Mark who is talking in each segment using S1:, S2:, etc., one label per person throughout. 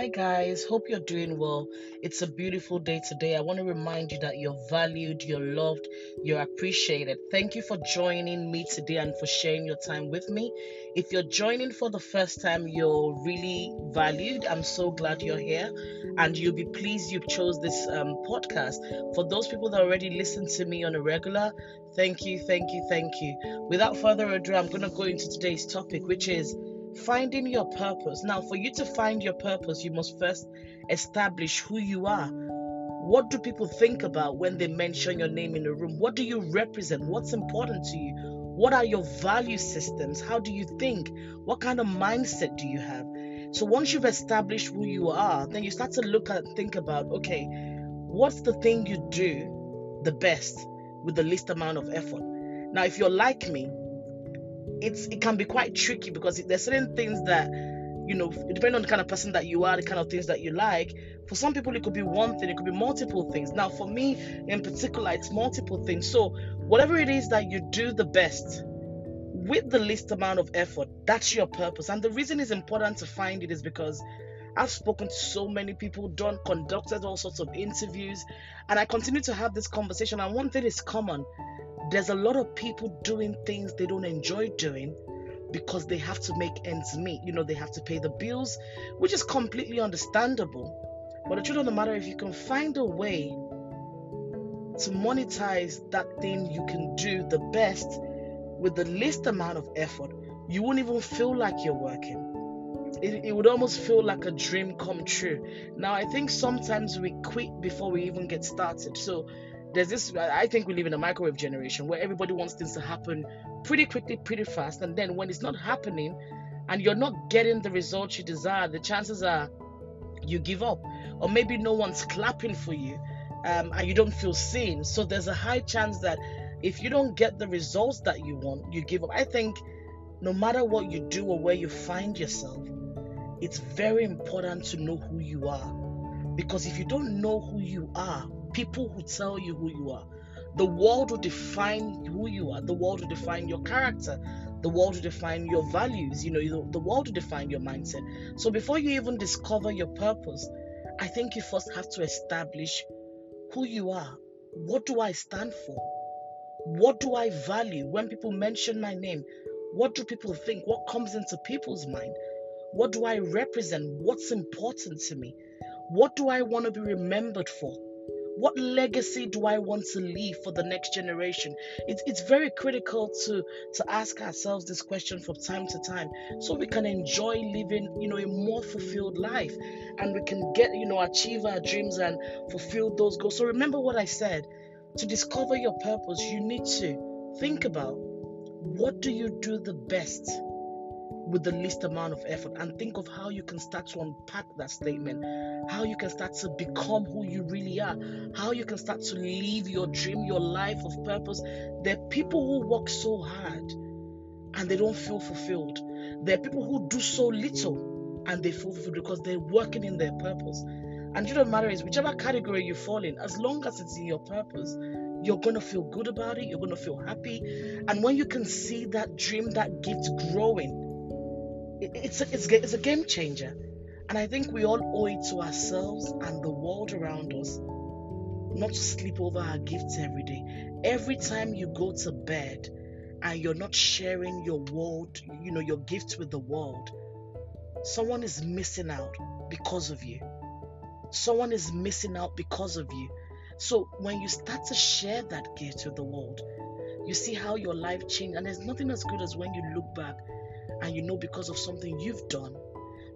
S1: Hi, guys. Hope you're doing well. It's a beautiful day today. I want to remind you that you're valued, you're loved, you're appreciated. Thank you for joining me today and for sharing your time with me. If you're joining for the first time, you're really valued. I'm so glad you're here, and you'll be pleased you chose this um, podcast. For those people that already listen to me on a regular, thank you, thank you, thank you. Without further ado, I'm going to go into today's topic, which is Finding your purpose. Now, for you to find your purpose, you must first establish who you are. What do people think about when they mention your name in a room? What do you represent? What's important to you? What are your value systems? How do you think? What kind of mindset do you have? So, once you've established who you are, then you start to look at think about okay, what's the thing you do the best with the least amount of effort? Now, if you're like me, it's it can be quite tricky because there's certain things that you know depending on the kind of person that you are the kind of things that you like for some people it could be one thing it could be multiple things. Now for me in particular it's multiple things. So whatever it is that you do the best with the least amount of effort that's your purpose. And the reason it's important to find it is because I've spoken to so many people, done conducted all sorts of interviews, and I continue to have this conversation. And one thing is common there's a lot of people doing things they don't enjoy doing because they have to make ends meet. You know, they have to pay the bills, which is completely understandable. But the truth of the matter, if you can find a way to monetize that thing you can do the best with the least amount of effort, you won't even feel like you're working. It, it would almost feel like a dream come true. Now, I think sometimes we quit before we even get started. So, there's this i think we live in a microwave generation where everybody wants things to happen pretty quickly pretty fast. And then when it's not happening and you're not getting the results you desire the chances are you give up or maybe no one's clapping for you um, and you don't feel seen. So there's a high chance that if you don't get the results that you want you give up. I think no matter what you do or where you find yourself it's very important to know who you are. Because if you don't know who you are people who tell you who you are. The world will define who you are. The world will define your character. The world will define your values. You know, the world will define your mindset. So before you even discover your purpose, I think you first have to establish who you are. What do I stand for? What do I value? When people mention my name, what do people think? What comes into people's mind? What do I represent? What's important to me? What do I want to be remembered for? What legacy do I want to leave for the next generation? It's, it's very critical to, to ask ourselves this question from time to time so we can enjoy living, you know, a more fulfilled life and we can get, you know, achieve our dreams and fulfill those goals. So remember what I said. To discover your purpose, you need to think about what do you do the best? With the least amount of effort and think of how you can start to unpack that statement, how you can start to become who you really are, how you can start to live your dream, your life of purpose. There are people who work so hard and they don't feel fulfilled. There are people who do so little and they feel fulfilled because they're working in their purpose. And the matter is, whichever category you fall in, as long as it's in your purpose, you're going to feel good about it. You're going to feel happy. And when you can see that dream, that gift growing, it's a, it's, it's a game changer. And I think we all owe it to ourselves and the world around us not to sleep over our gifts every day. Every time you go to bed and you're not sharing your world, you know, your gifts with the world, someone is missing out because of you. Someone is missing out because of you. So when you start to share that gift with the world, you see how your life changed. And there's nothing as good as when you look back and you know because of something you've done,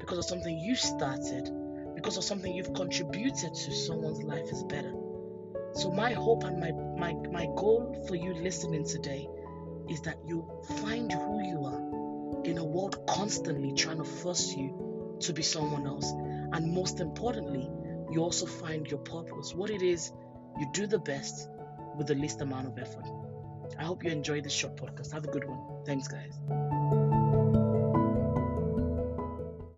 S1: because of something you started, because of something you've contributed to, someone's life is better. So my hope and my my my goal for you listening today is that you find who you are in a world constantly trying to force you to be someone else. And most importantly, you also find your purpose, what it is you do the best with the least amount of effort. I hope you enjoy this short podcast. Have a good one. Thanks, guys.